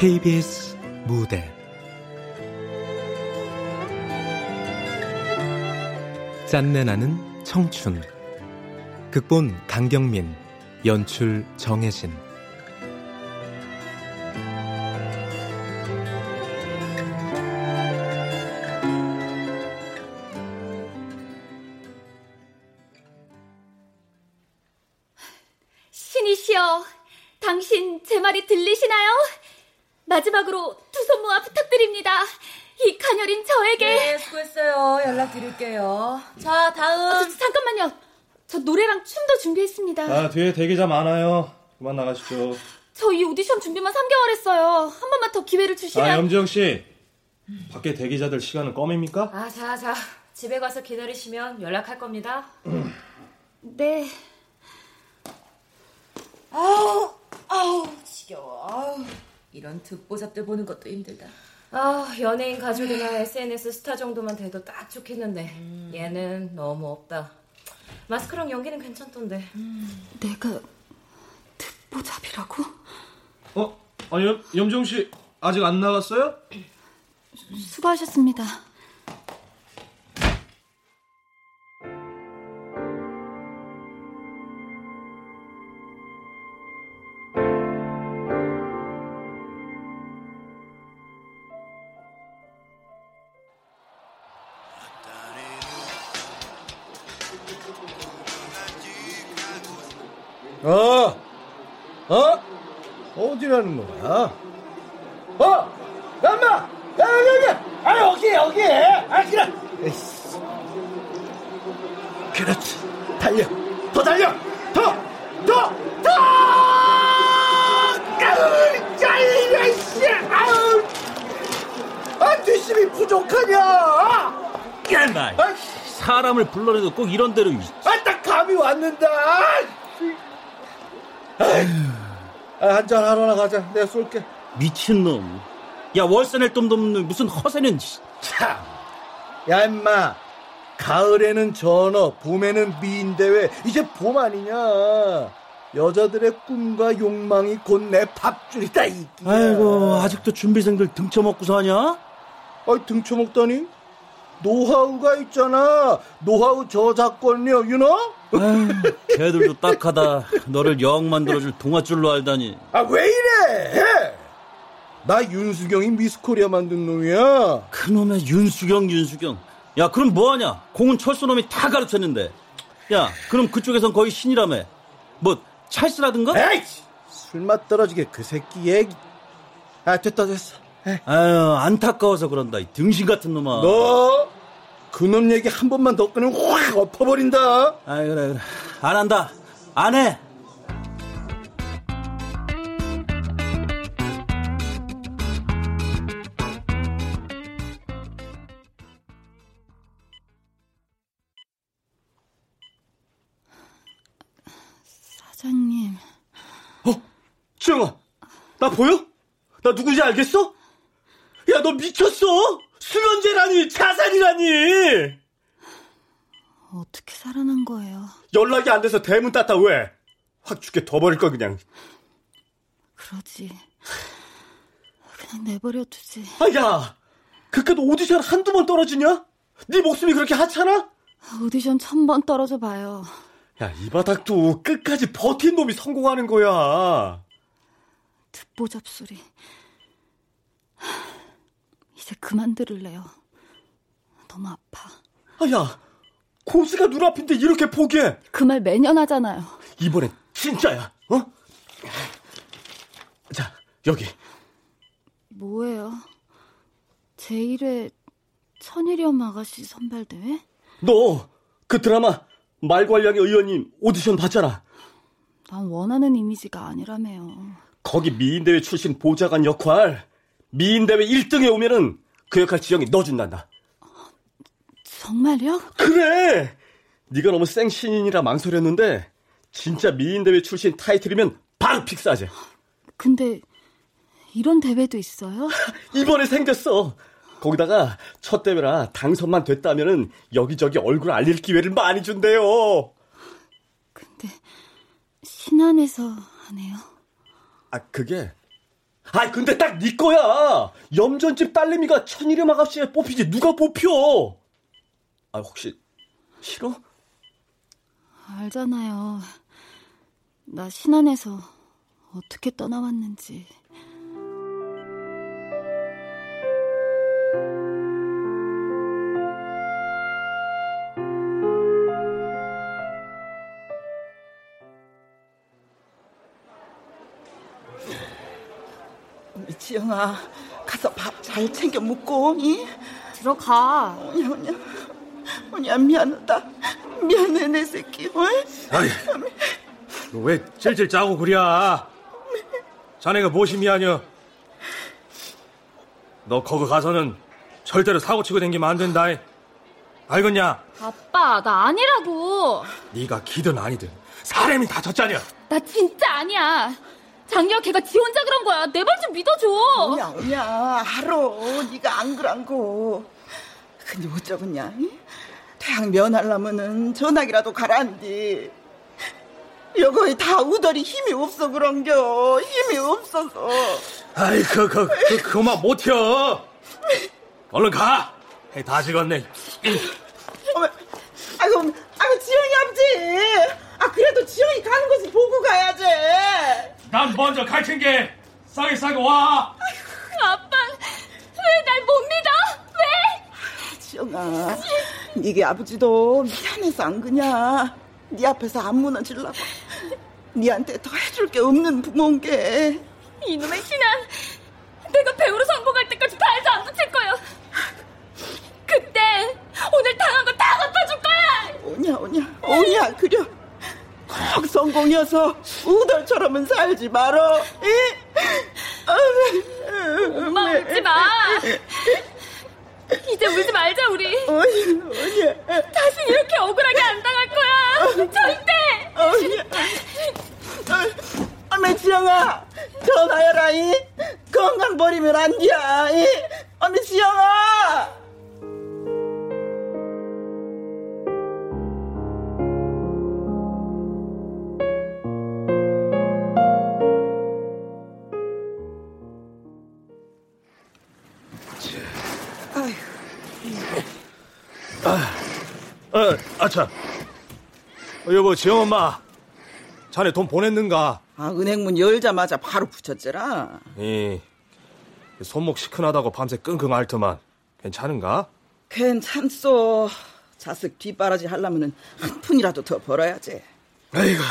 KBS 무대. 짠내 나는 청춘. 극본 강경민 연출 정혜진 뒤에 대기자 많아요. 그만 나가시죠. 저 이 오디션 준비만 3개월 했어요. 한 번만 더 기회를 주시면. 아, 염지영 씨. 밖에 대기자들 시간은 껌입니까? 아, 자, 자. 집에 가서 기다리시면 연락할 겁니다. 네. 아우, 아우, 지겨워. 아우. 이런 듣보잡들 보는 것도 힘들다. 아, 연예인 가족이나 SNS 스타 정도만 돼도 딱 좋겠는데 음. 얘는 너무 없다. 마스크랑 연기는 괜찮던데. 음. 내가 듣보잡이라고? 어? 아니, 염, 염정 씨 아직 안 나갔어요? 수고하셨습니다. 어? 어? 어디라는 거야? 어? 엄마! 여기, 여기! 아, 여기, 여기! 아, 그래! 에이씨. 그렇지. 달려! 더 달려! 더! 더! 더! 아우, 짜이야, 이씨! 아우! 아, 뒷심이 부족하냐! 야, 마 사람을 불러내도 꼭 이런 대로. 아, 딱 감이 왔는다! 아, 한잔 하러 나 가자. 내가 쏠게. 미친놈. 야, 월세 낼 돈도 없는 무슨 허세는. 참. 야, 임마. 가을에는 전어, 봄에는 미인대회. 이제 봄 아니냐. 여자들의 꿈과 욕망이 곧 내 밥줄이다, 이 아이고, 아직도 준비생들 등쳐먹고 사냐? 아이, 등쳐먹다니? 노하우가 있잖아. 노하우 저작권료, 유노? 걔들도 딱하다. 너를 영 만들어줄 동아줄로 알다니. 아, 왜 이래? 나 윤수경이 미스코리아 만든 놈이야. 그놈의 윤수경, 윤수경. 야, 그럼 뭐하냐? 공은 철수놈이 다 가르쳤는데. 야, 그럼 그쪽에선 거의 신이라며. 뭐, 찰스라든가? 에이! 술맛 떨어지게 그 새끼 얘기. 아, 됐다, 됐어. 아유, 안타까워서 그런다. 이 등신 같은 놈아. 너, 그놈 얘기 한 번만 더 꺼내면 확 엎어버린다. 아, 그래, 그래. 안 한다. 안 해. 사장님. 어? 지영아, 나 보여? 나 누구인지 알겠어? 야, 너 미쳤어? 수면제라니, 자살이라니! 어떻게 살아난 거예요? 연락이 안 돼서 대문 땄다, 왜? 확 죽게 둬버릴 거, 그냥. 그러지. 그냥 내버려 두지. 아, 야! 그깟 오디션 한두 번 떨어지냐? 네 목숨이 그렇게 하찮아? 오디션 천 번 떨어져 봐요. 야, 이 바닥도 끝까지 버틴 놈이 성공하는 거야. 듣보 잡 소리. 이제 그만 들을래요. 너무 아파. 아, 야, 고수가 눈앞인데 이렇게 포기해. 그 말 매년 하잖아요. 이번엔 진짜야, 어? 자, 여기. 뭐예요? 제1회 천일염 아가씨 선발대회? 너, 그 드라마 말괄량의 의원님 오디션 봤잖아. 난 원하는 이미지가 아니라며요. 거기 미인대회 출신 보좌관 역할, 미인대회 1등에 오면은 그 역할 지영이 넣어준단다. 정말요? 그래! 네가 너무 생신인이라 망설였는데 진짜 미인대회 출신 타이틀이면 바로 픽스하지. 근데 이런 대회도 있어요? 이번에 생겼어. 거기다가 첫 대회라 당선만 됐다면은 여기저기 얼굴 알릴 기회를 많이 준대요. 근데 신안에서 하네요. 아 그게 아이 근데 딱 네 거야. 염전집 딸내미가 천일의 아가씨에 뽑히지 누가 뽑혀? 아 혹시 싫어? 알잖아요. 나 신안에서 어떻게 떠나왔는지. 지영아, 가서 밥 잘 챙겨 먹고, 이? 들어가. 오냐, 오냐. 오냐, 미안하다. 미안해, 내 새끼, 어? 아이, 너왜 찔찔 짜고 그랴? 자네가 무엇이 미하냐? 너 거기 가서는 절대로 사고 치고 댕기면 안 된다. 알겠냐? 아빠, 나 아니라고. 네가 기든 아니든 사람이 다 졌잖냐? 나 진짜 아니야. 장미야 걔가 지 혼자 그런 거야. 내 말 좀 믿어줘. 오냐, 오냐. 알아. 네가 안 그란고. 근데 어쩌겠냐? 이? 태양 면하려면은 전화기라도 가라앉디. 여거이 다 우덜이 힘이 없어 그런겨. 힘이 없어서. 아이, 그, 그, 그, 그만 못혀. 얼른 가. 해, 다 식었네. 어머, 아이고, 아이고, 지영이 아버지. 아, 그래도 지영이 가는 곳을 보고 가야지. 난 먼저 갈 텐게. 싸게 싸게 와. 아빠, 왜 날 못 믿어? 왜? 지영아, 니게 아버지도 미안해서 안 그냐. 네 앞에서 안 무너질라고. 니한테 더 해줄 게 없는 부모인 게. 이놈의 신안. 내가 배우로 성공할 때까지 발도 안 붙일 거야. 그때 오늘 당한 거 다 갚아줄 거야. 오냐, 오냐, 오냐, 그려. 꼭 성공이어서 우덜처럼은 살지 말어. 엄마 울지 마. 이제 울지 말자 우리. 오냐, 오냐. 다신 이렇게 억울하게 안 당할 거야. 절대. 어메 지영아 전화해라 이 건강 버리면 안 돼. 이 어메 지영아 어, 아차. 어, 여보, 지영 엄마. 자네 돈 보냈는가? 아 은행문 열자마자 바로 붙였더라 이, 손목 시큰하다고 밤새 끙끙 앓더만. 괜찮은가? 괜찮소 자식 뒷바라지 하려면은 한 푼이라도 더 벌어야지 에이구.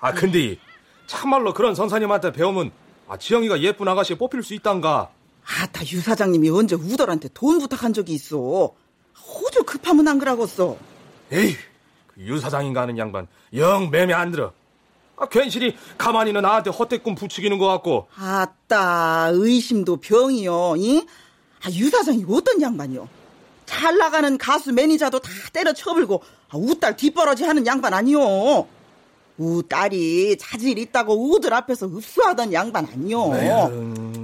아, 근데, 참말로 그런 선사님한테 배우면, 아, 지영이가 예쁜 아가씨에 뽑힐 수 있단가? 아따 유 사장님이 언제 우덜한테 돈 부탁한 적이 있어 급하면 안 그러겠어 에이, 그 유 사장인가 하는 양반, 영 매매 안 들어. 아, 괜시리 가만히는 나한테 헛대꿈 부추기는 것 같고. 아따 의심도 병이요 이? 아, 유 사장이 어떤 양반이요 잘 나가는 가수 매니저도 다 때려 쳐불고 아, 우딸 뒷벌어지 하는 양반 아니요 우딸이 자질 있다고 우들 앞에서 읍수하던 양반 아니요 에휴,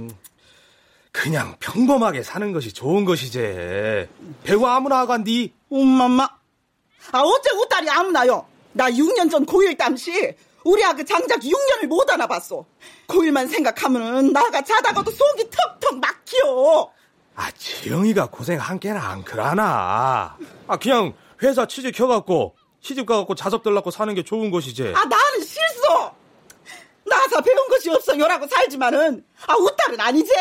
그냥 평범하게 사는 것이 좋은 것이지. 배우 아무나 하간디. 엄마마 아 어째 우딸이 아무나요 나 6년 전 고1 땀시 우리 아그 장작 6년을 못 안아봤어 고1만 생각하면은 나가 자다가도 속이 턱턱 막혀 아, 지영이가 고생 한 개나 안 그라나. 아, 그냥 회사 취직해갖고, 시집 가갖고 자섭 들라고 사는 게 좋은 것이지. 아 나는 싫소 나서 배운 것이 없어 요라고 살지만은 아 우딸은 아니지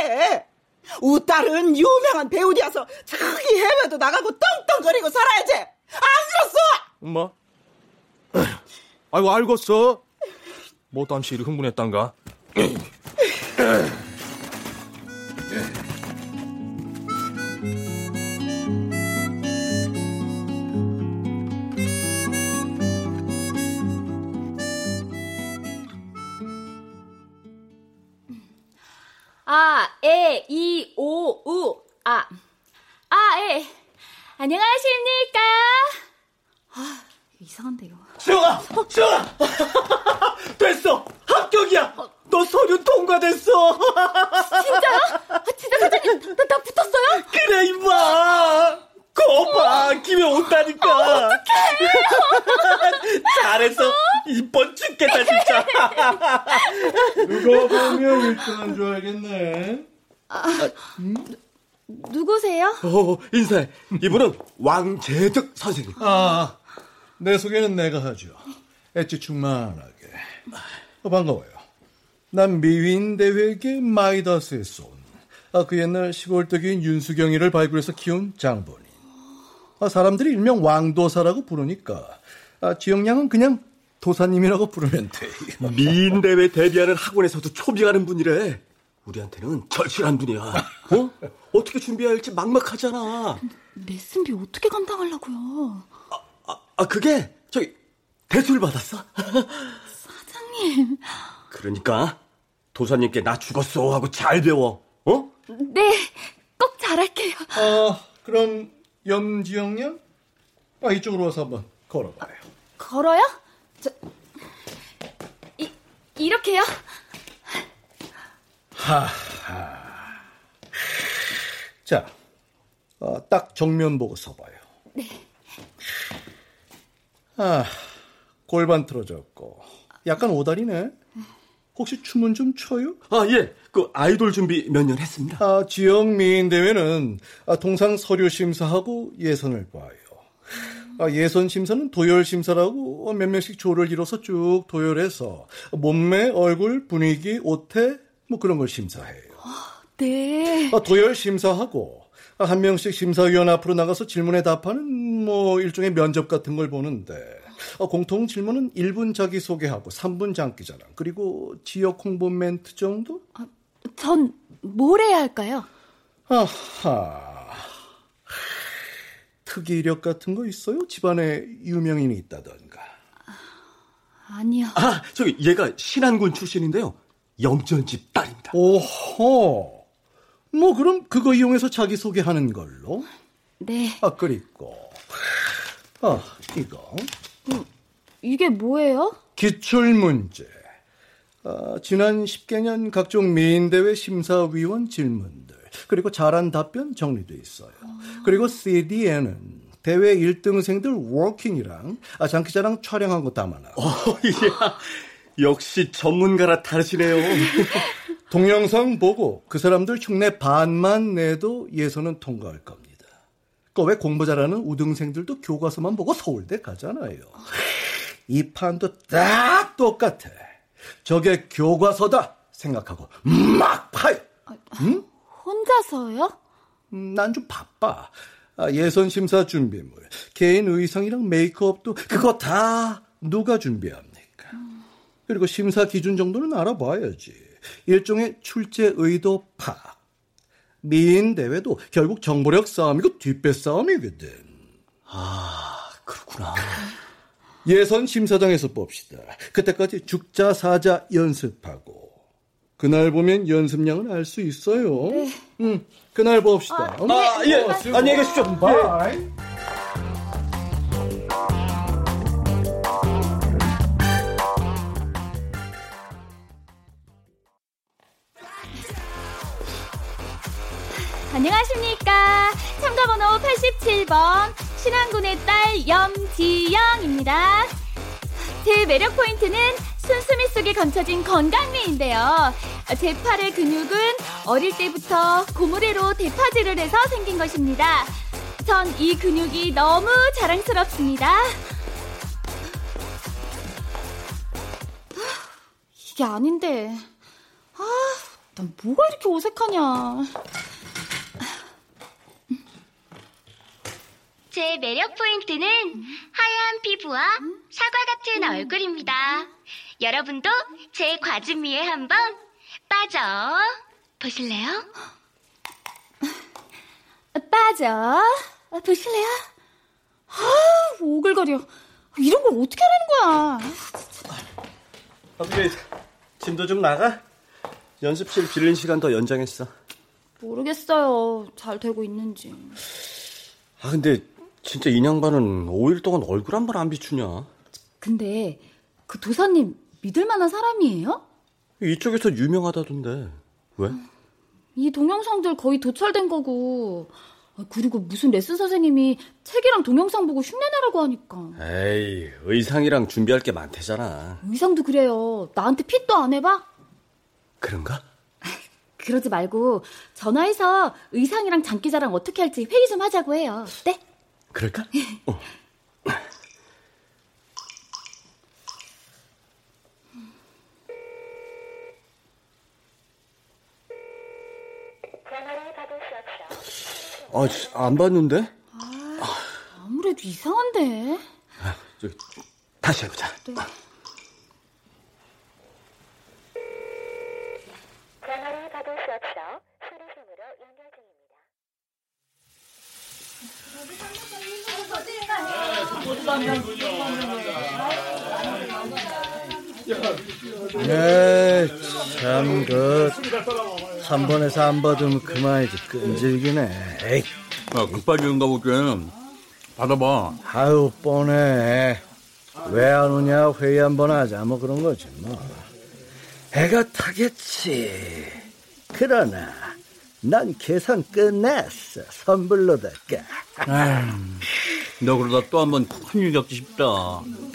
우딸은 유명한 배우리라서 저기 해외도 나가고 떵떵거리고 살아야지 안 그렇소 엄마? 아이고, 알겠어. 뭐 땀시 이리 흥분했단가? 어, 인사해. 이분은 왕재득 선생님. 아, 내 소개는 내가 하죠. 엣지 충만하게. 어, 반가워요. 난 미윈 대회계 마이다스의 쏜. 아, 그 옛날 시골떡인 윤수경이를 발굴해서 키운 장본인. 아, 사람들이 일명 왕도사라고 부르니까 아, 지영양은 그냥 도사님이라고 부르면 돼. 미인 대회 데뷔하는 학원에서도 초빙하는 분이래. 우리한테는 절실한 분이야. 어? 어떻게 준비해야 할지 막막하잖아. 레슨비 어떻게 감당하려고요? 아, 아, 아 그게 저기 대출 받았어? 사장님. 그러니까 도사님께 나 죽었어 하고 잘 배워. 어? 네, 꼭 잘할게요. 아, 그럼 염지영양? 아, 이쪽으로 와서 한번 걸어봐요. 걸어요? 저, 이, 이렇게요? 하하. 자, 어, 딱 정면 보고 서봐요. 네. 아, 골반 틀어졌고, 약간 오다리네. 혹시 춤은 좀 춰요? 아, 예. 그 아이돌 준비 몇 년 했습니다. 아, 지역 미인 대회는 아, 통상 서류 심사하고 예선을 봐요. 아, 예선 심사는 도열 심사라고 몇 명씩 조를 이뤄서 쭉 도열해서 몸매, 얼굴, 분위기, 옷태 뭐 그런 걸 심사해요. 네. 아, 도열 심사하고 아, 한 명씩 심사위원 앞으로 나가서 질문에 답하는 뭐 일종의 면접 같은 걸 보는데 아, 공통 질문은 1분 자기 소개하고 3분 장기 자랑 그리고 지역 홍보 멘트 정도? 아, 전뭘 해야 할까요? 아하. 특이 이력 같은 거 있어요? 집안에 유명인이 있다던가. 아니요. 아, 저기 얘가 신안군 출신인데요. 염전집 딸입니다. 오호. 뭐 그럼 그거 이용해서 자기 소개하는 걸로? 네. 아 그리고 아 이거 음, 이게 뭐예요? 기출 문제. 아, 지난 10개년 각종 미인대회 심사위원 질문들 그리고 잘한 답변 정리돼 있어요. 그리고 CD에는 대회 1등생들 워킹이랑 아, 장기자랑 촬영한 거 담아놔. 어, 이야, 역시 전문가라 다르시네요. 동영상 보고 그 사람들 흉내 반만 내도 예선은 통과할 겁니다. 그왜 공부 잘하는 우등생들도 교과서만 보고 서울대 가잖아요. 이 판도 딱 똑같아. 저게 교과서다 생각하고 막 파요. 응? 혼자서요? 음, 난좀 바빠. 아, 예선 심사 준비물, 개인 의상이랑 메이크업도 그거 다 누가 준비합니까? 그리고 심사 기준 정도는 알아봐야지. 일종의 출제 의도 파악. 미인 대회도 결국 정보력 싸움이고 뒷배 싸움이거든. 아, 그렇구나. 예선 심사장에서 봅시다. 그때까지 죽자 사자 연습하고. 그날 보면 연습량을 알수 있어요. 네. 응, 그날 봅시다. 아, 네. 아, 예. 안녕히 계십시오. 바이. 안녕하십니까. 참가번호 87번 신안군의 딸 염지영입니다. 제 매력 포인트는 순수미 속에 감춰진 건강미인데요. 제 팔의 근육은 어릴 때부터 고무래로 대파질을 해서 생긴 것입니다. 전 이 근육이 너무 자랑스럽습니다. 이게 아닌데. 아, 난 뭐가 이렇게 어색하냐. 제 매력 포인트는 하얀 피부와 사과 같은 얼굴입니다. 여러분도 제 과즙미에 한번 빠져 보실래요? 빠져. 아, 보실래요? 아, 오글거려. 이런 걸 어떻게 하라는 거야? 아, 근데 짐도 좀 나가? 연습실 빌린 시간 더 연장했어. 모르겠어요. 잘 되고 있는지. 아, 근데 진짜 인양반은 5일 동안 얼굴 한 번 안 비추냐? 근데 그 도사님 믿을 만한 사람이에요? 이쪽에서 유명하다던데. 왜? 이 동영상들 거의 도찰된 거고 아, 그리고 무슨 레슨 선생님이 책이랑 동영상 보고 흉내내라고 하니까. 에이, 의상이랑 준비할 게 많대잖아. 의상도 그래요. 나한테 핏도 안 해봐? 그런가? 그러지 말고 전화해서 의상이랑 장기자랑 어떻게 할지 회의 좀 하자고 해요. 네? 그럴까? 어. 아, 안 봤는데? 아, 아무래도 이상한데. 아, 저기, 다시 해보자. 네. 전화를 받을 수 없어 소리송으로 연결 중입니다. 네, 참, 그, 3번에서 안 받으면 그만이지, 끈질기네. 에이. 야, 급발진가 보기에는 받아봐. 아유, 뻔해. 왜 안 오냐, 회의 한 번 하자, 뭐 그런 거지, 뭐. 애가 타겠지. 그러나, 난 계산 끝냈어. 선불로다가. 너 그러다 또 한 번 큰일 겪지 싶다.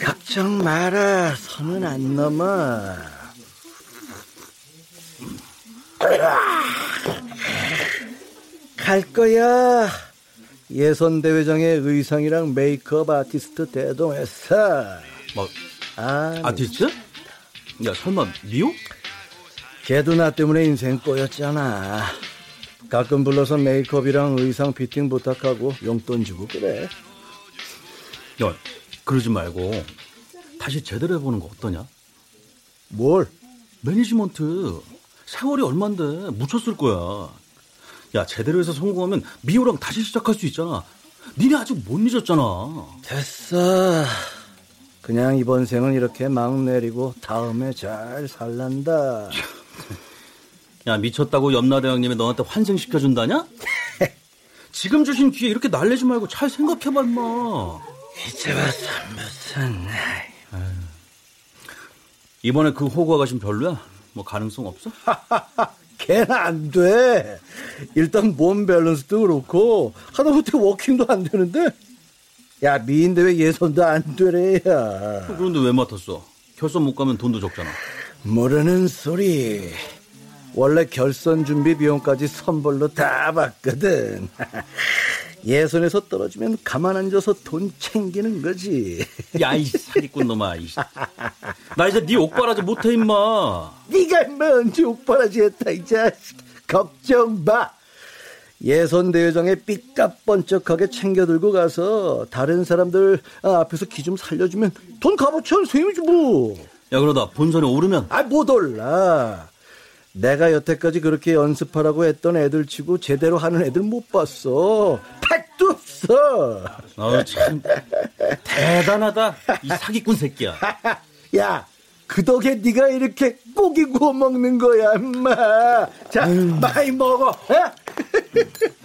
걱정 마라. 선은 안 넘어. 갈 거야. 예선 대회장에 의상이랑 메이크업 아티스트 대동했어. 뭐, 아, 아티스트? 야, 설마 미호? 걔도 나 때문에 인생 꼬였잖아. 가끔 불러서 메이크업이랑 의상 피팅 부탁하고 용돈 주고 그래. 야, 그러지 말고 다시 제대로 해보는 거 어떠냐? 뭘? 매니지먼트. 세월이 얼만데 묻혔을 거야. 야, 제대로 해서 성공하면 미호랑 다시 시작할 수 있잖아. 니네 아직 못 잊었잖아. 됐어. 그냥 이번 생은 이렇게 막 내리고 다음에 잘 살란다. 야, 미쳤다고 염라대왕님이 너한테 환생시켜 준다냐? 지금 주신 기회 이렇게 날리지 말고 잘 생각해봐, 임마. 이제 와서 무슨... 이번에 그 호구 아가씨는 별로야? 뭐 가능성 없어? 걔는 안 돼. 일단 몸 밸런스도 그렇고 하다못해 워킹도 안 되는데. 야 미인 대회 예선도 안 되래 야. 그런데 왜 맡았어? 결선 못 가면 돈도 적잖아. 모르는 소리. 원래 결선 준비 비용까지 선불로 다 받거든. 예선에서 떨어지면 가만 앉아서 돈 챙기는 거지. 야, 이 사기꾼 놈아. 이. 나 이제 네 옥바라지 못해, 임마. 네가 임마 언제 옥바라지 했다, 이 자식. 걱정 마. 예선 대회장에 삐까번쩍하게 챙겨 들고 가서 다른 사람들 앞에서 기 좀 살려주면 돈 값어치 한 셈이지 뭐. 야, 그러다 본선에 오르면? 아, 못 올라. 내가 여태까지 그렇게 연습하라고 했던 애들 치고 제대로 하는 애들 못 봤어. 팩도 없어. 어, 참 대단하다. 이 사기꾼 새끼야. 야, 그 덕에 네가 이렇게 고기 구워 먹는 거야, 엄마. 자, 음. 많이 먹어.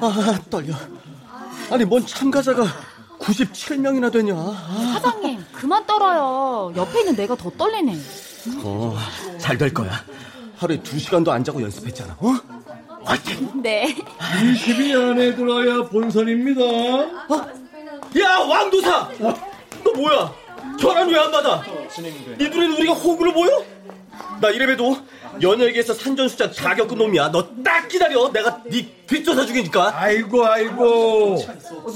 아, 떨려. 아니, 뭔 참가자가 97명이나 되냐. 아. 사장님, 그만 떨어요. 옆에 있는 내가 더 떨리네. 어, 잘 될 거야. 하루에 2시간도 안 자고 연습했잖아, 어? 화이팅! 네. 20위 안에 들어야 본선입니다. 어? 야, 왕도사! 어? 너 뭐야? 전화는 왜안 받아? 네 눈에는 우리가 호구를 보여? 나 이래봬도 연예계에서 산전수장 자격급 놈이야. 너 딱 기다려. 내가 네 뒷조사 중이니까. 아이고 아이고.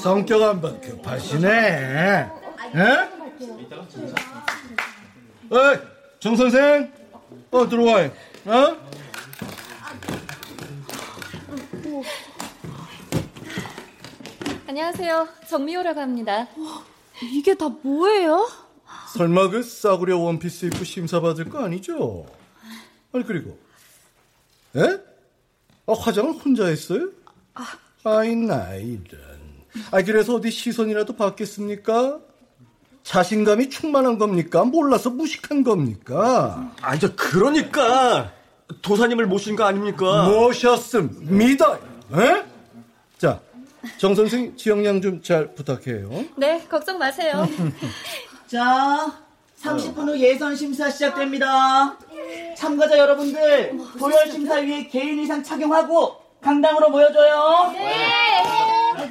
성격 한번 급하시네. 에? 어이, 정 선생. 어 들어와. 어? 안녕하세요. 정미호라고 합니다. 이게 다 뭐예요? 설마 그 싸구려 원피스 입고 심사 받을 거 아니죠? 아니 그리고 에? 아, 화장을 혼자 했어요? 아, 아이 나이런 아 그래서 어디 시선이라도 받겠습니까? 자신감이 충만한 겁니까? 몰라서 무식한 겁니까? 아, 이제 그러니까 도사님을 모신 거 아닙니까? 모셨습니다. 에? 자, 정 선생, 지영양 좀 잘 부탁해요. 네, 걱정 마세요. 자, 30분 후 예선 심사 시작됩니다. 참가자 여러분들, 도열 심사 위에 개인 의상 착용하고 강당으로 모여줘요. 네.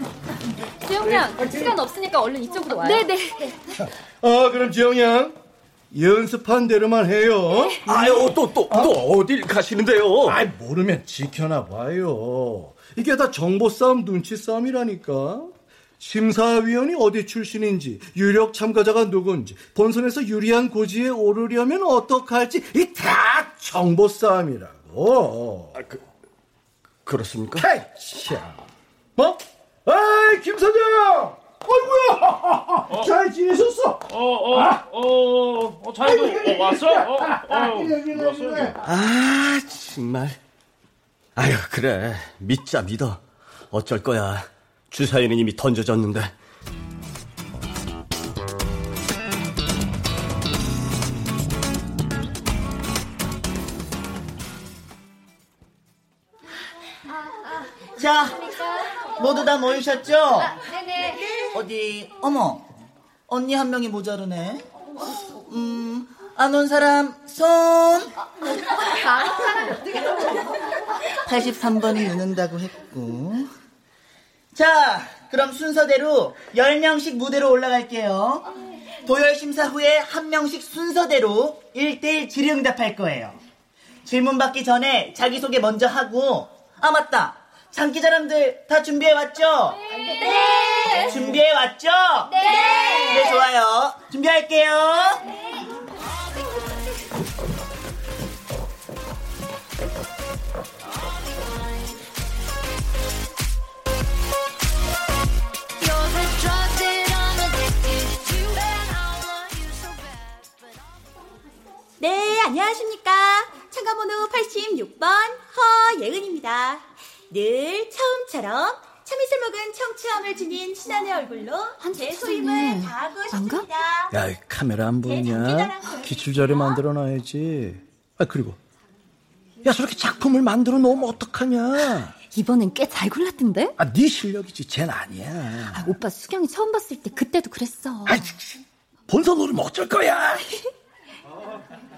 지영 양, 시간 없으니까 얼른 이쪽으로 와요. 네네. 아, 그럼 지영 양 연습한 대로만 해요. 아유, 또, 또, 또 어딜 가시는데요? 아, 모르면 지켜나 봐요. 이게 다 정보 싸움, 눈치 싸움이라니까. 심사위원이 어디 출신인지, 유력 참가자가 누군지, 본선에서 유리한 고지에 오르려면 어떡할지, 이 다 정보 싸움이라고. 아, 그, 그렇습니까? 헤이, 참. 뭐? 아이, 김 사장! 어이구야! 잘 지내셨어? 어, 어, 아? 어, 어, 잘도 어, 왔어? 어, 어, 왔어? 아, 정말. 아유, 그래. 믿자, 믿어. 어쩔 거야. 주사위는 이미 던져졌는데. 자, 모두 다 모이셨죠? 네네. 어디, 어머, 언니 한 명이 모자르네. 음, 안 온 사람, 손! 83번이 늦는다고 했고. 자, 그럼 순서대로 10명씩 무대로 올라갈게요. 도열 심사 후에 한 명씩 순서대로 1대1 질의응답할 거예요. 질문 받기 전에 자기소개 먼저 하고, 아, 맞다. 장기자랑들 다 준비해 왔죠? 네. 준비해 왔죠? 네. 네, 좋아요. 준비할게요. 네, 안녕하십니까. 참가번호 86번 허예은입니다. 늘 처음처럼 참이슬 먹은 청초함을 지닌 신안의 얼굴로 제 소임을 다하고 싶습니다. 야, 이 카메라 안 보이냐? 기출자료 만들어 놔야지. 아, 그리고. 야, 저렇게 작품을 만들어 놓으면 어떡하냐? 이번엔 꽤 잘 골랐던데? 아, 네 실력이지, 쟨 아니야. 아, 오빠 수경이 처음 봤을 때 그때도 그랬어. 아, 본선 오르면 어쩔 거야?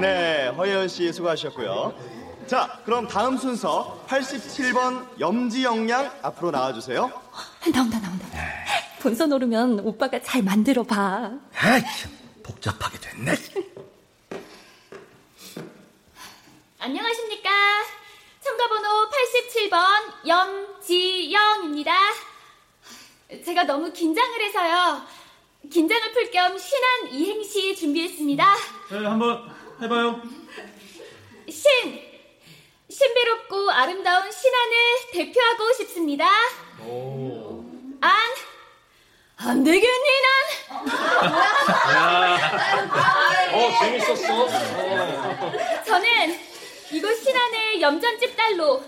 네, 허예은 씨 수고하셨고요. 자, 그럼 다음 순서 87번 염지영 양 앞으로 나와주세요. 나온다, 나온다. 본선 오르면 오빠가 잘 만들어 봐. 아, 복잡하게 됐네. 안녕하십니까. 참가번호 87번 염지영입니다. 제가 너무 긴장을 해서요. 긴장을 풀 겸 신한 이행시 준비했습니다. 네, 한번 해봐요. 신! 신비롭고 아름다운 신안을 대표하고 싶습니다. 오. 안! 안 되겠니, 난? 어, 재밌었어. 어. 저는 이곳 신안의 염전집 딸로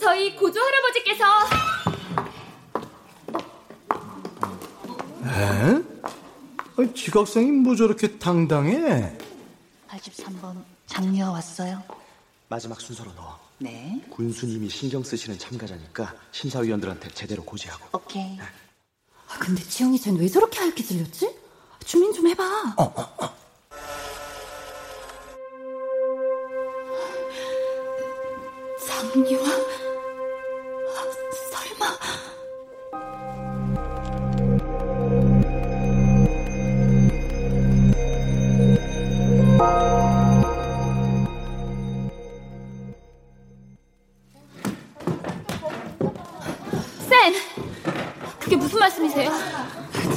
저희 고조 할아버지께서 에? 아니, 지각생이 뭐 저렇게 당당해? 83번 장미화 왔어요. 마지막 순서로 넣어. 네. 군수님이 신경 쓰시는 참가자니까 심사위원들한테 제대로 고지하고. 오케이. 아, 근데 지영이 쟤는 왜 저렇게 하얗게 질렸지? 주민 좀 해봐. 어, 어, 어. 장미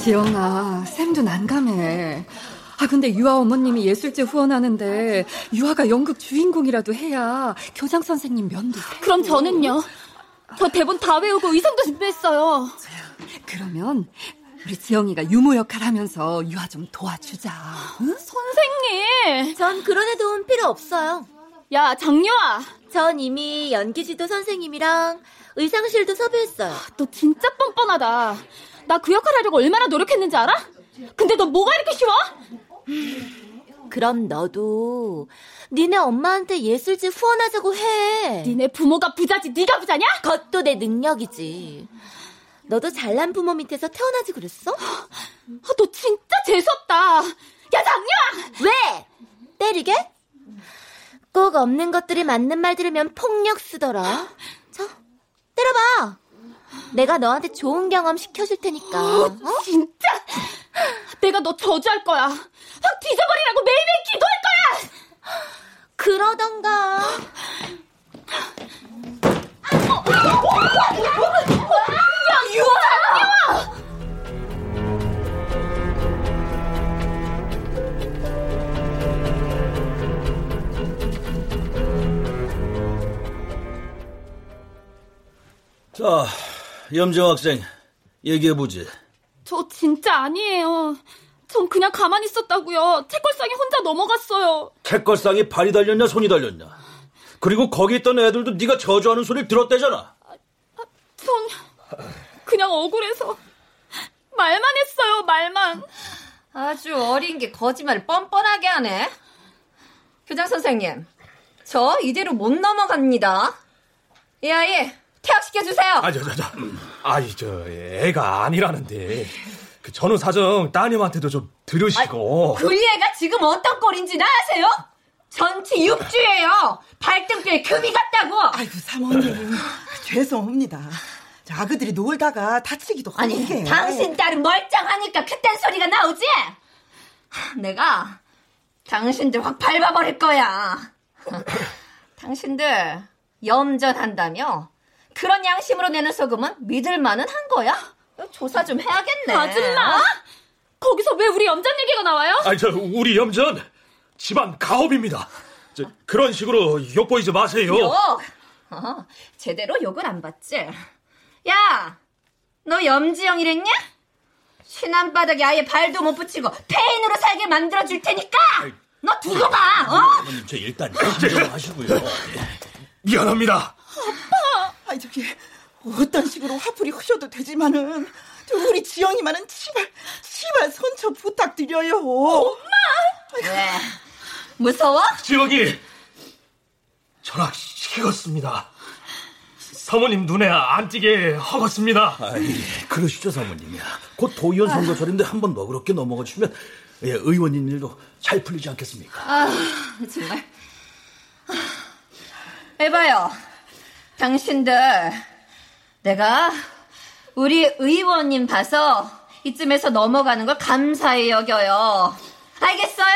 지영아, 쌤도 난감해. 아, 근데 유아 어머님이 예술제 후원하는데 유아가 연극 주인공이라도 해야 교장 선생님 면도 그럼 저는요? 저 대본 다 외우고 의상도 준비했어요. 그러면 우리 지영이가 유모 역할 하면서 유아 좀 도와주자. 응? 선생님! 전 그런 애 도움 필요 없어요. 야, 장유아! 전 이미 연기지도 선생님이랑 의상실도 섭외했어요. 너 진짜 뻔뻔하다. 나 그 역할 하려고 얼마나 노력했는지 알아? 근데 너 뭐가 이렇게 쉬워? 그럼 너도 니네 엄마한테 예술지 후원하자고 해. 니네 부모가 부자지 네가 부자냐? 그것도 내 능력이지. 너도 잘난 부모 밑에서 태어나지 그랬어? 아, 너 진짜 재수없다. 야 장녀! 왜? 때리게? 꼭 없는 것들이 맞는 말 들으면 폭력 쓰더라. 자, 때려봐. 내가 너한테 좋은 경험 시켜줄 테니까. 어, 어? 진짜? 내가 너 저주할 거야. 확 뒤져버리라고 매일매일 기도할 거야! 그러던가. 자, 염정 학생, 얘기해보지. 저 진짜 아니에요. 전 그냥 가만히 있었다고요. 책걸상에 혼자 넘어갔어요. 책걸상에 발이 달렸냐 손이 달렸냐. 그리고 거기 있던 애들도 네가 저주하는 소리를 들었대잖아. 아, 전 그냥 억울해서 말만 했어요. 말만. 아주 어린 게 거짓말을 뻔뻔하게 하네. 교장 선생님, 저 이대로 못 넘어갑니다. 이 아이 퇴학시켜 주세요. 아, 저, 저, 저. 아이, 저, 애가 아니라는데. 그 전후 사정 따님한테도 좀 들으시고. 아, 그 애가 지금 어떤 꼴인지 나 아세요? 전치 육주예요. 발등뼈에 금이 갔다고. 아이고 사모님 죄송합니다. 아그들이 놀다가 다치기도 하고. 아니 게. 당신 딸은 멀쩡하니까 그딴 소리가 나오지? 내가 당신들 확 밟아버릴 거야. 당신들 염전한다며? 그런 양심으로 내는 소금은 믿을만은 한 거야? 조사 좀 해야겠네. 아줌마! 어? 거기서 왜 우리 염전 얘기가 나와요? 아니, 저, 우리 염전, 집안 가업입니다. 저, 그런 식으로 욕 보이지 마세요. 욕? 어, 제대로 욕을 안 받지? 야! 너 염지영이랬냐? 신한바닥에 아예 발도 못 붙이고 폐인으로 살게 만들어줄 테니까! 너 두고 봐! 어? 저 일단 진정하시고요. 미안합니다. 아빠! 아이, 저기, 어떤 식으로 화풀이 하셔도 되지만은 우리 지영이만은 치발 치발 선처 부탁드려요. 엄마. 왜? 무서워? 지영이 전학 시켰습니다. 사모님 눈에 안 띄게 하겠습니다. 아이, 그러시죠 사모님이야. 곧 도의원 선거철인데 한 번 너그럽게 넘어가 주면 예, 의원님 일도 잘 풀리지 않겠습니까? 아 정말. 해봐요. 당신들 내가 우리 의원님 봐서 이쯤에서 넘어가는 걸 감사히 여겨요. 알겠어요?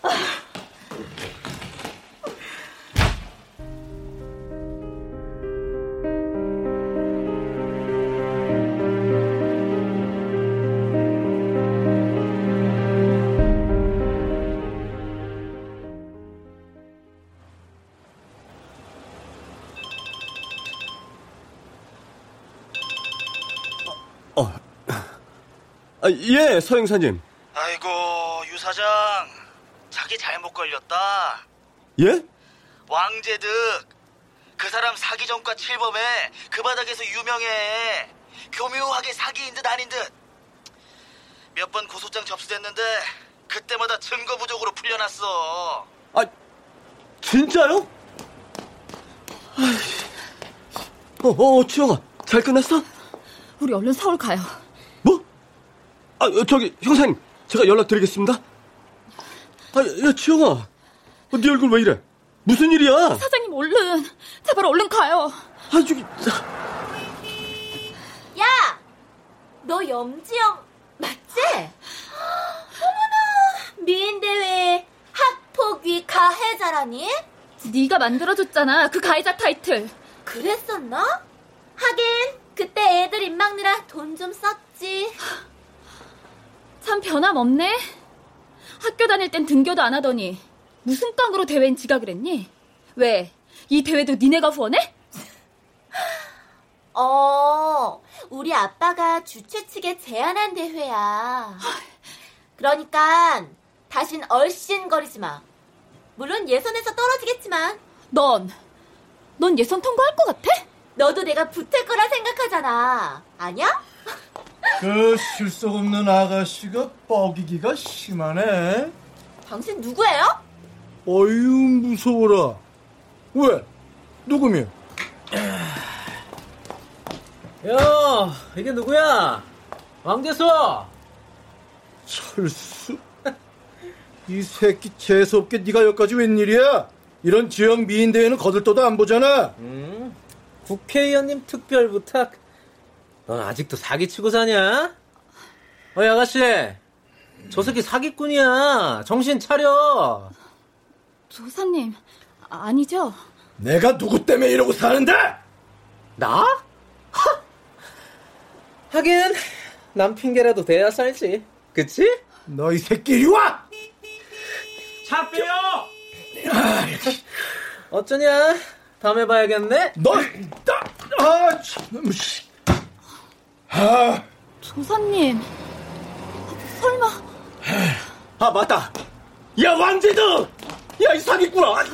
아, 예, 서 형사님. 아이고, 유 사장. 자기 잘못 걸렸다. 예? 왕재득. 그 사람 사기 전과 7범에 그 바닥에서 유명해. 교묘하게 사기인 듯 아닌 듯. 몇 번 고소장 접수됐는데 그때마다 증거 부족으로 풀려났어. 아, 진짜요? 어, 어, 주영아, 잘 끝났어? 우리 얼른 서울 가요. 아, 저기, 형사님, 제가 연락드리겠습니다. 아, 야, 지영아. 어, 네 얼굴 왜 이래? 무슨 일이야? 사장님, 얼른. 제발 얼른 가요. 아, 저기. 야! 너 염지영 맞지? 어머나! 미인 대회 학폭위 가해자라니? 네가 만들어줬잖아, 그 가해자 타이틀. 그랬었나? 하긴, 그때 애들 입 막느라 돈 좀 썼지. 참 변함없네. 학교 다닐 땐 등교도 안 하더니 무슨 깡으로 대회엔 지각을 했니? 왜? 이 대회도 니네가 후원해? 어, 우리 아빠가 주최 측에 제안한 대회야. 그러니까 다신 얼씬거리지 마. 물론 예선에서 떨어지겠지만. 넌, 넌 예선 통과할 것 같아? 너도 내가 붙을 거라 생각하잖아. 아니야? 그 실속 없는 아가씨가 뻐기기가 심하네. 당신 누구예요? 어휴 무서워라. 왜? 누구며? 야, 이게 누구야? 왕대수! 철수? 이 새끼 재수없게 네가 여기까지 웬일이야? 이런 지역 미인 대회는 거들떠도 안 보잖아. 음, 국회의원님 특별 부탁. 넌 아직도 사기치고 사냐? 어이 아가씨, 저 새끼 사기꾼이야. 정신 차려. 조사님, 아니죠? 내가 누구 때문에 이러고 사는데? 나? 하긴 남 핑계라도 대야 살지. 그치? 너 이 새끼 이리 와! 차 빼요! 어쩌냐? 다음에 봐야겠네? 너, 나, 아, 참, 씨. 아. 조사님, 설마. 아, 맞다. 야, 왕재드! 야, 이 사기꾼아!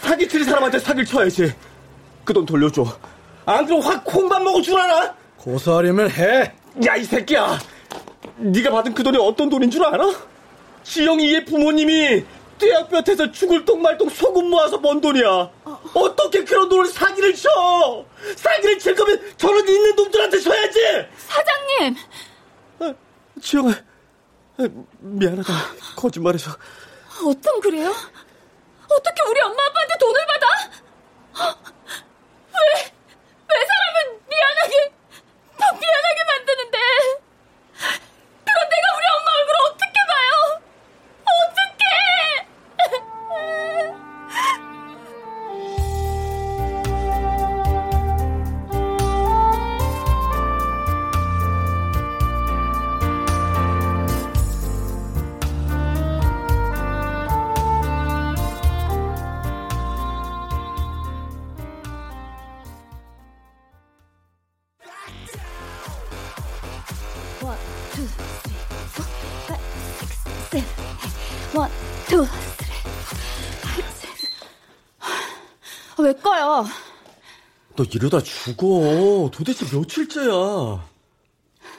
사기 치는 사람한테 사기를 쳐야지. 그 돈 돌려줘. 안 그럼 확 콩밥 먹을 줄 알아? 고소하려면 해. 야, 이 새끼야. 네가 받은 그 돈이 어떤 돈인 줄 알아? 지영이의 부모님이 떼약볕에서 죽을 똥말똥 소금 모아서 번 돈이야. 어 떻게 그런 돈을 사기를 쳐? 사기를 칠 거면 저런 있는 놈들한테 줘야지. 사장님. 아, 지영아, 아, 미안하다. 거짓말해서. 어쩜 그래요? 어떻게 우리 엄마 아빠한테 돈을 받아? 왜, 왜 사람은 미안하게, 더 미안하게 만드는데? 너 이러다 죽어. 도대체 며칠째야.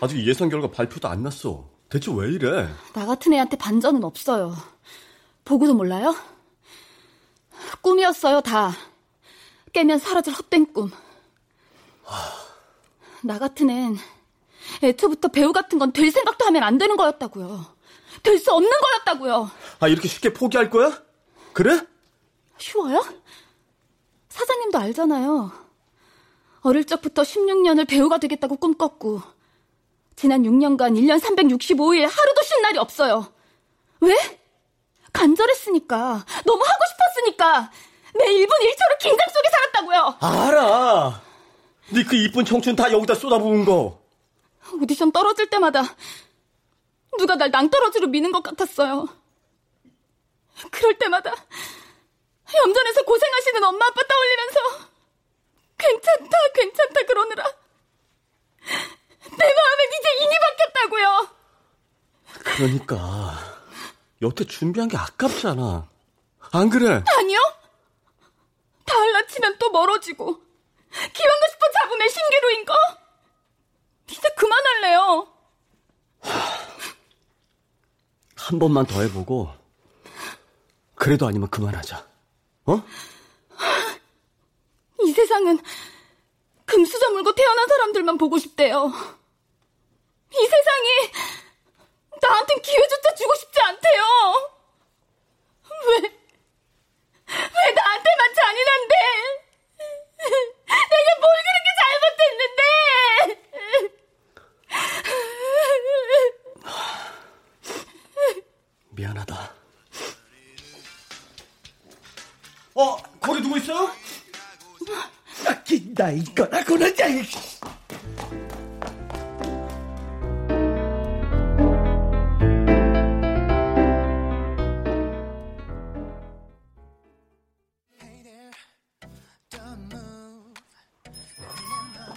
아직 예선 결과 발표도 안 났어. 대체 왜 이래? 나 같은 애한테 반전은 없어요. 보고도 몰라요? 꿈이었어요, 다. 깨면 사라질 헛된 꿈. 나 같은 앤 애초부터 배우 같은 건 될 생각도 하면 안 되는 거였다고요. 될 수 없는 거였다고요. 아, 이렇게 쉽게 포기할 거야? 그래? 쉬워요? 사장님도 알잖아요. 어릴 적부터 16년을 배우가 되겠다고 꿈꿨고, 지난 6년간 1년 365일 하루도 쉰 날이 없어요. 왜? 간절했으니까, 너무 하고 싶었으니까, 매 1분 1초를 긴장 속에 살았다고요. 알아. 네 그 이쁜 청춘 다 여기다 쏟아부은 거. 오디션 떨어질 때마다 누가 날 낭떠러지로 미는 것 같았어요. 그럴 때마다 염전에서 고생하시는 엄마 아빠 떠올리면서 괜찮다 괜찮다 그러느라 내 마음엔 이제 인이 바뀌었다고요. 그러니까 여태 준비한 게 아깝잖아. 안 그래? 아니요. 다 할라치면 또 멀어지고 기왕고 싶어 애 신기루인 거 이제 그만할래요. 한 번만 더 해보고 그래도 아니면 그만하자. 어? 이 세상은 금수 저 물고 태어난 사람들만 보고 싶대요. 이 세상이 나한텐 기회조차 주고 싶지 않대요. 왜, 왜 나한테만 잔인한데? 내가 뭘 그렇게 잘못했는데? 미안하다. 어, 거기 누구 있어? 나 이거나 그러자.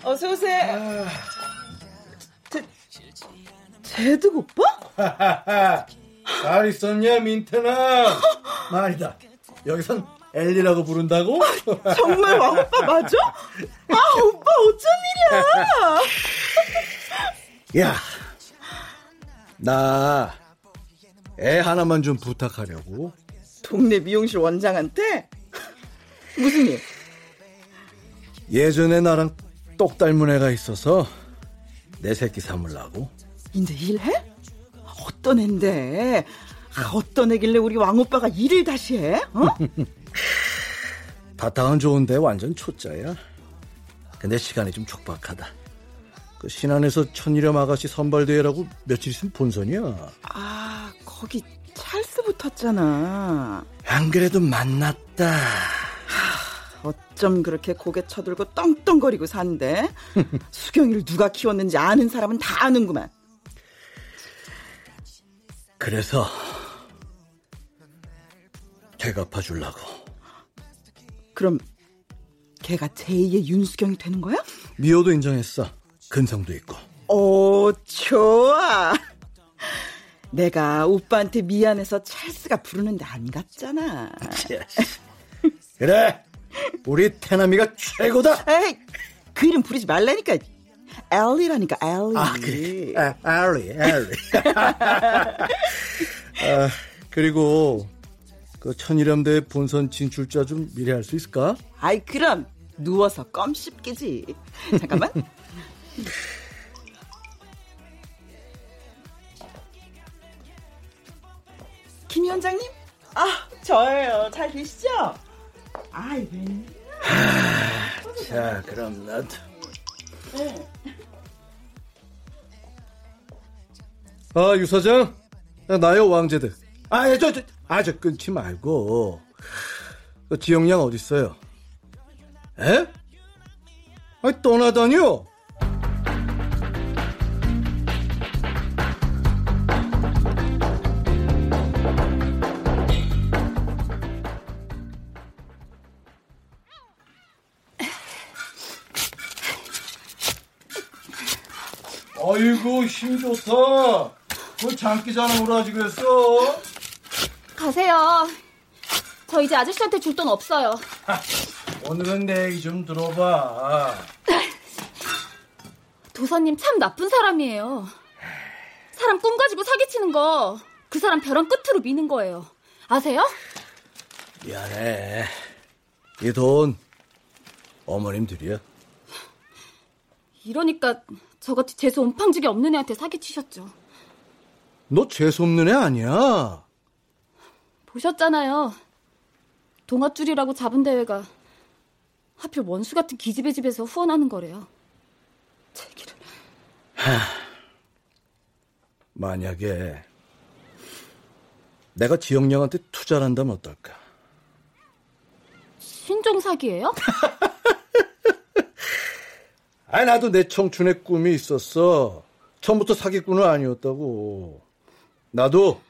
어서 오세요. 제, 제드 오빠? 잘 있었냐, 민트나? 말이다. 여기선 엘리라고 부른다고? 정말 왕 오빠 맞아? 아 오빠 어쩐 일이야? 야, 나 애 하나만 좀 부탁하려고. 동네 미용실 원장한테? 무슨 일? 예전에 나랑 똑 닮은 애가 있어서 내 새끼 삼으려고. 인제 일해? 어떤 앤데? 아, 어떤 애길래 우리 왕 오빠가 일을 다시 해? 어? 바탕은 좋은데 완전 초짜야. 근데 시간이 좀 촉박하다. 그 신안에서 천일염 아가씨 선발대회라고 며칠 있으면 본선이야. 아, 거기 찰스 붙었잖아. 안 그래도 만났다. 하, 어쩜 그렇게 고개 쳐들고 떵떵거리고 산대? 수경이를 누가 키웠는지 아는 사람은 다 아는구만. 그래서 되갚아 주려고. 그럼 걔가 제2의 윤수경이 되는 거야? 미호도 인정했어. 근성도 있고. 오, 좋아. 내가 오빠한테 미안해서 찰스가 부르는데 안 갔잖아. 그래. 우리 태남이가 최고다. 에이, 그 이름 부르지 말라니까. 엘리라니까, 엘리. 아, 그래. 아, 엘리, 엘리. 아, 그리고 그 천일염대 본선 진출자 좀 미리 할수 있을까? 아이, 그럼 누워서 껌 씹기지. 잠깐만. 김 위원장님? 아, 저예요. 잘 계시죠? 아이, 웬. 자, 그럼 나도. 네. 아, 유 사장. 나요, 왕제들. 아, 저, 저, 아, 저 끊지 말고. 그 지영양 어딨어요? 에? 아, 떠나다니요? 아이고 힘 좋다. 그 장기자랑 오라지고 했어. 가세요. 저 이제 아저씨한테 줄 돈 없어요. 오늘은 내 얘기 좀 들어봐. 도사님 참 나쁜 사람이에요. 사람 꿈 가지고 사기치는 거 그 사람 벼랑 끝으로 미는 거예요. 아세요? 미안해. 이 돈 어머님 들이야. 이러니까 저같이 재수 온팡지게 없는 애한테 사기치셨죠. 너 재수 없는 애 아니야. 보셨잖아요. 동아줄이라고 잡은 대회가 하필 원수 같은 기집애 집에서 후원하는 거래요. 하, 만약에 내가 지영양한테 투자를 한다면 어떨까? 신종 사기예요? 아 나도 내 청춘의 꿈이 있었어. 처음부터 사기꾼은 아니었다고. 나도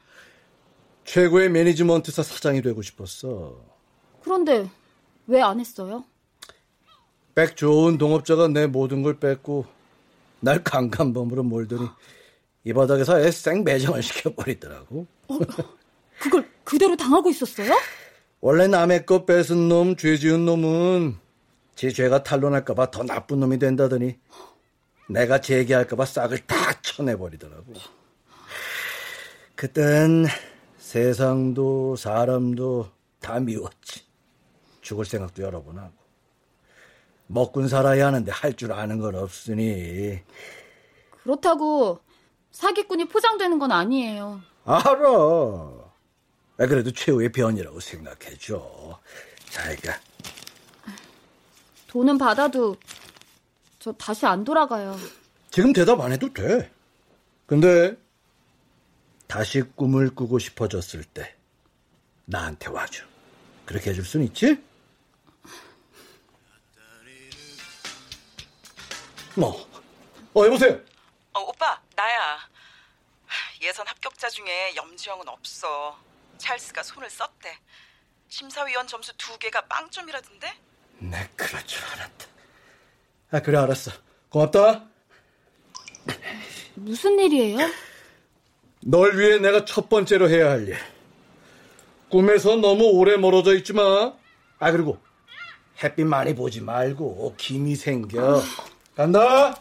최고의 매니지먼트사 사장이 되고 싶었어. 그런데 왜 안 했어요? 백 좋은 동업자가 내 모든 걸 뺏고 날 강간범으로 몰더니 이 바닥에서 애생 매장을 시켜버리더라고. 어, 그걸 그대로 당하고 있었어요? 원래 남의 거 뺏은 놈, 죄 지은 놈은 제 죄가 탄로날까봐 더 나쁜 놈이 된다더니 내가 재기할까봐 싹을 다 쳐내버리더라고. 그땐 세상도 사람도 다 미웠지. 죽을 생각도 여러 번 하고. 먹군 살아야 하는데 할 줄 아는 건 없으니. 그렇다고 사기꾼이 포장되는 건 아니에요. 알아. 그래도 최후의 변이라고 생각해줘. 자기가. 돈은 받아도 저 다시 안 돌아가요. 지금 대답 안 해도 돼. 근데 다시 꿈을 꾸고 싶어졌을 때 나한테 와줘. 그렇게 해줄 순 있지? 뭐? 어, 여보세요? 어, 오빠, 나야. 예선 합격자 중에 염지영은 없어. 찰스가 손을 썼대. 심사위원 점수 두 개가 빵점이라던데? 내 그럴 줄 알았다. 아, 그래, 알았어. 고맙다. 무슨 일이에요? 널 위해 내가 첫 번째로 해야 할 일. 꿈에서 너무 오래 멀어져 있지 마. 아, 그리고 햇빛 많이 보지 말고 김이 생겨. 간다.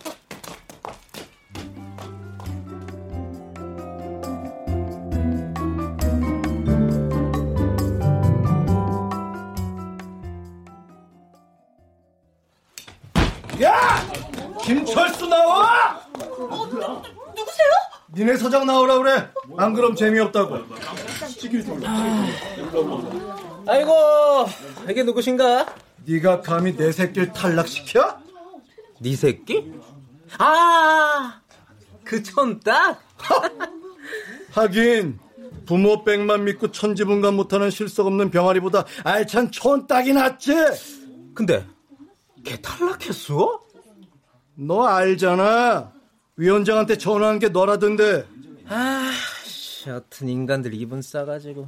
서장 나오라 그래. 안 그럼 재미없다고. 아이고, 이게 누구신가? 네가 감히 내 새끼를 탈락시켜? 네 새끼? 아, 그 촌딱? 하긴 부모 백만 믿고 천지분간 못하는 실속 없는 병아리보다 알찬 촌딱이 낫지. 근데 걔 탈락했어? 너 알잖아. 위원장한테 전화한 게 너라던데. 아, 여튼 인간들 입은 싸가지고.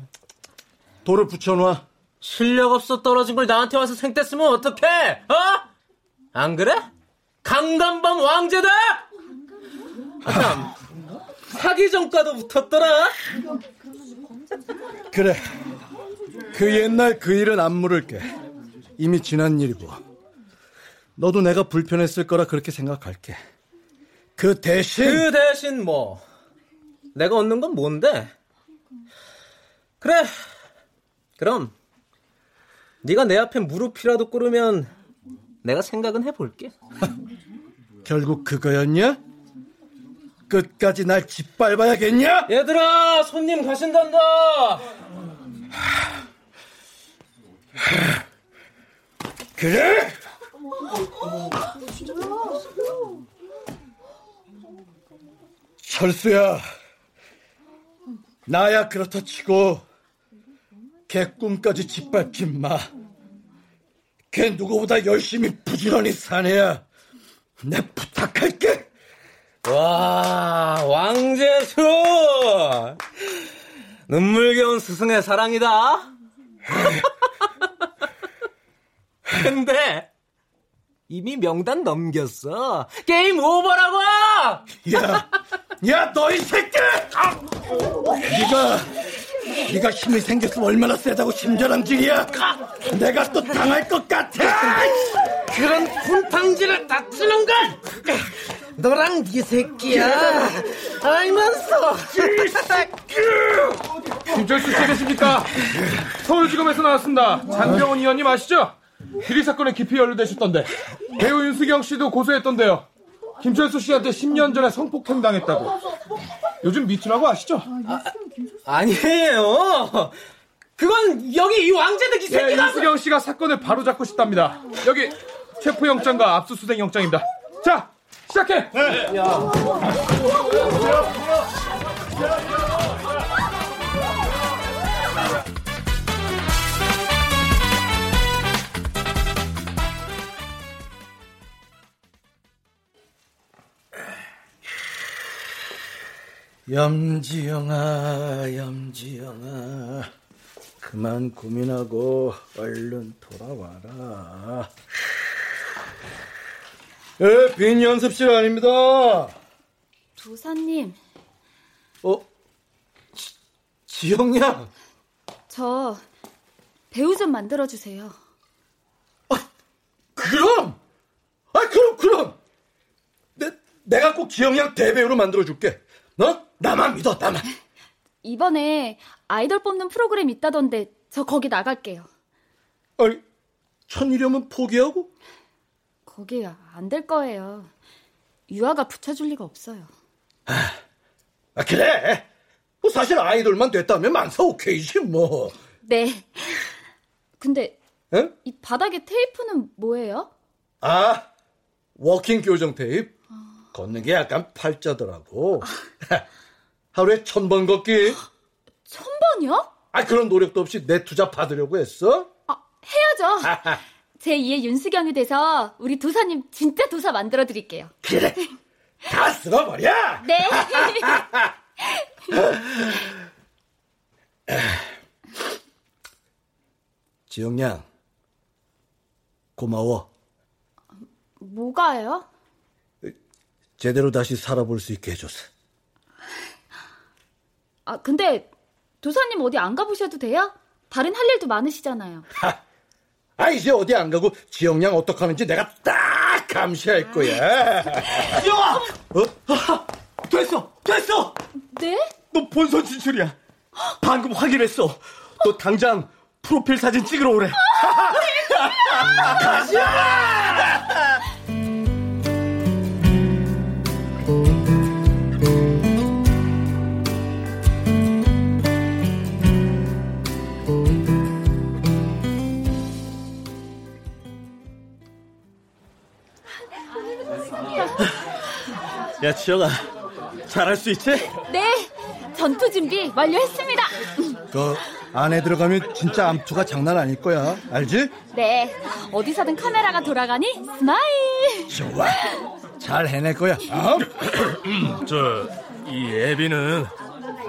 돌을 붙여놔. 실력 없어 떨어진 걸 나한테 와서 생떼 쓰면 어떡해? 어? 안 그래? 강간범 왕제다! 참, 사기 전과도 붙었더라? 그래. 그 옛날 그 일은 안 물을게. 이미 지난 일이고. 너도 내가 불편했을 거라 그렇게 생각할게. 그 대신 그 대신 뭐 내가 얻는 건 뭔데? 그래. 그럼 네가 내 앞에 무릎이라도 꿇으면 내가 생각은 해볼게. 결국 그거였냐? 끝까지 날 짓밟아야겠냐? 얘들아, 손님 가신단다. 그래? 철수야, 나야 그렇다 치고 걔 꿈까지 짓밟힌 마. 걔 누구보다 열심히 부지런히 사내야. 내 부탁할게. 와, 왕재수! 눈물겨운 스승의 사랑이다. 근데 이미 명단 넘겼어. 게임 오버라고! 야, 야, 너 이 새끼! 아! 네가 네가 힘이 생겼으면 얼마나 세다고 심전함질이야. 내가 또 당할 것 같아. 그런 분탕질을 다치는 건 너랑 네 새끼야. 알면서. 김철수 씨 계십니까? 서울지검에서 나왔습니다. 장병훈 의원님 아시죠? 비리 사건에 깊이 연루되셨던데 배우 윤수경 씨도 고소했던데요. 김철수 씨한테 10년 전에 성폭행 당했다고. 요즘 미투라고 아시죠? 아니에요. 그건 여기 이 왕제들 이 예, 새끼가. 윤수경 씨가 사건을 바로 잡고 싶답니다. 여기 체포영장과 압수수색 영장입니다. 자, 시작해. 염지영아, 염지영아. 그만 고민하고 얼른 돌아와라. 예, 빈 연습실 아닙니다. 도사님, 어? 지, 지영양. 저 배우 좀 만들어 주세요. 그럼! 아, 그럼, 그럼! 내, 내가 꼭 지영양 대배우로 만들어 줄게. 너? 나만 믿어, 나만. 이번에 아이돌 뽑는 프로그램 있다던데 저 거기 나갈게요. 아니, 천일염은 포기하고? 거기 안 될 거예요. 유아가 붙여줄 리가 없어요. 아, 그래. 뭐 사실 아이돌만 됐다면 만사 오케이지, 뭐. 네. 근데 에? 이 바닥에 테이프는 뭐예요? 아, 워킹 교정 테이프. 걷는 게 약간 팔자더라고. 하루에 천 번 걷기. 천 번이요? 아, 그런 노력도 없이 내 투자 받으려고 했어? 해야죠. 제 2의 윤수경이 돼서 우리 도사님 진짜 도사 만들어 드릴게요. 그래. 다 쓸어버려! 네. 지영양, 고마워. 뭐가요? 제대로 다시 살아볼 수 있게 해줘서. 아, 근데 도사님 어디 안 가보셔도 돼요? 다른 할 일도 많으시잖아요. 아, 이제 어디 안 가고 지영양 어떡하는지 내가 딱 감시할 거야. 지영아! 어? 됐어! 됐어! 네? 너 본선 진출이야. 방금 확인했어. 너 당장 프로필 사진 찍으러 오래. 가자! 야, 지영아. 잘할 수 있지? 네, 전투 준비 완료했습니다. 그 안에 들어가면 진짜 암투가 장난 아닐 거야. 알지? 네, 어디서든 카메라가 돌아가니 스마일. 좋아. 잘 해낼 거야. 어? 저, 이 애비는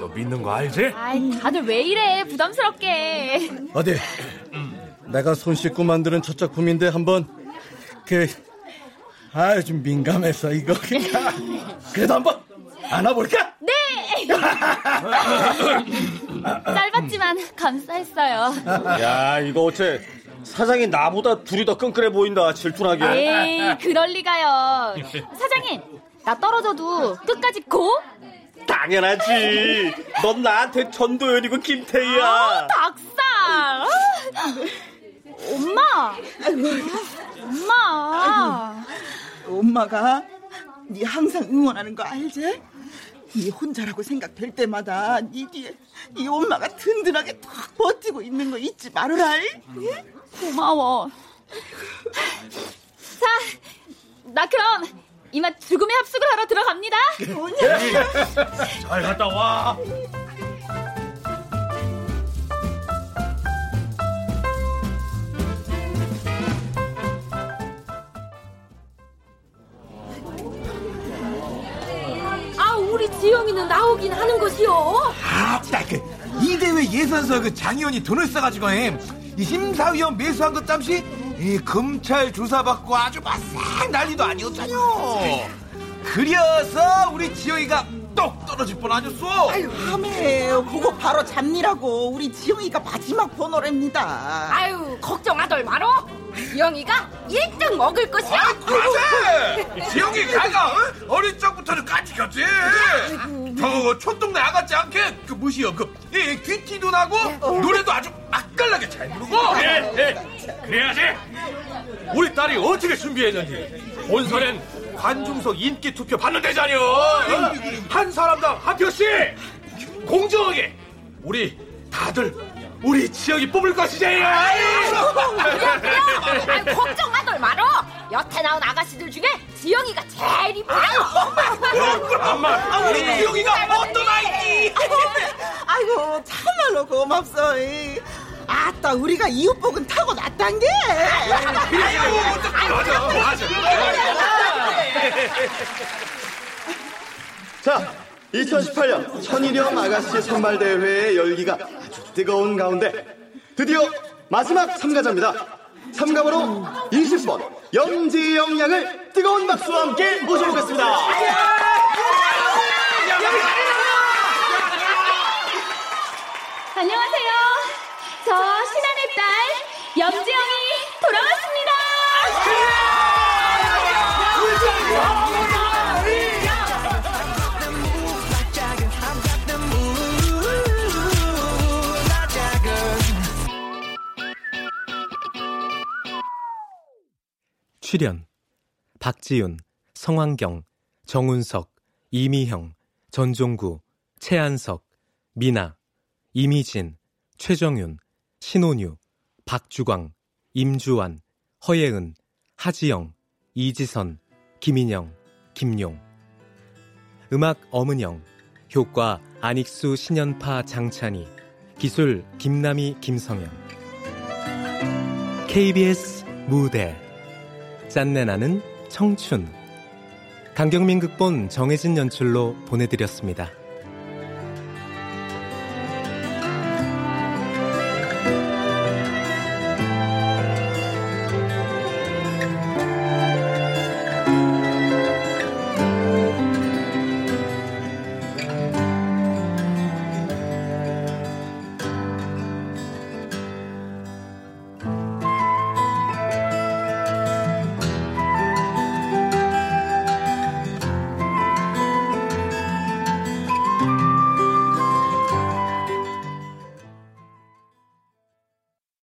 너 믿는 거 알지? 아이, 다들 왜 이래? 부담스럽게. 어디? 내가 손 씻고 만드는 첫 작품인데 한번 그 아, 좀 민감해서 이거 그냥 그래도 한번 안아볼까? 네. 짧았지만 감사했어요. 야, 이거 어째 사장이 나보다 둘이 더 끈끈해 보인다. 질투나게. 에이, 그럴 리가요. 사장님, 나 떨어져도 끝까지 고? 당연하지. 넌 나한테 전도연이고 김태희야. 아, 닭살. 아, 엄마. 엄마. 엄마가 네 항상 응원하는 거 알지? 네 혼자라고 생각될 때마다 네 뒤에 네 엄마가 든든하게 탁 버티고 있는 거 잊지 말아라. 고마워. 자, 나 그럼 이만 죽음의 합숙을 하러 들어갑니다. 잘 갔다 와. 우리 지영이는 나오긴 하는 것이요. 아따 그이 대회 예선서 그 장의원이 돈을 써가지고 임, 이 심사위원 매수한 것 잠시 이 검찰 조사받고 아주 마싹 난리도 아니었잖요 그래서 우리 지영이가 똑 떨어질 뻔 아니었어 아유 하메 그거 바로 잡니라고 우리 지영이가 마지막 번호랍니다. 아유, 걱정하덜 말어. 지영이가 1등 먹을 것이야. 그래 지영이 가가 어? 어릴 적부터는 까치겼지 저 촌동네 아가씨 않게 그 무시여 그 이, 귀티도 나고 노래도 아주 맛깔나게 잘 부르고 그래, 그래. 그래야지. 우리 딸이 어떻게 준비했는지 본선엔 관중석 인기 투표 받는 데잖여. 한 사람당 한 표씩 공정하게 우리 다들 우리 지역이 뽑을 것이지. 아유, 걱정하덜 말어. 여태 나온 아가씨들 중에 지영이가 제일 이쁘다. 엄마 우리 지영이가 어떤 아이지 아이고 참말로 고맙소. 이. 아따 우리가 이웃복은 타고 났단 게. 맞아 맞아 자, 2018년 천일영 아가씨 선발대회의 열기가 아주 뜨거운 가운데 드디어 마지막 참가자입니다. 참가번호 20번 염지영 양을 뜨거운 박수와 함께 모셔보겠습니다. 안녕하세요. 저 신안의 딸 염지영이 돌아왔습니다. 출연 박지윤, 성환경, 정운석, 이미형, 전종구, 최한석, 미나, 이미진, 최정윤, 신혼유, 박주광, 임주환, 허예은, 하지영, 이지선, 김인영, 김용. 음악 엄은영 효과 안익수 신연파 장찬희 기술 김남희 김성현. KBS 무대 짠내 나는 청춘 강경민 극본 정혜진 연출로 보내드렸습니다.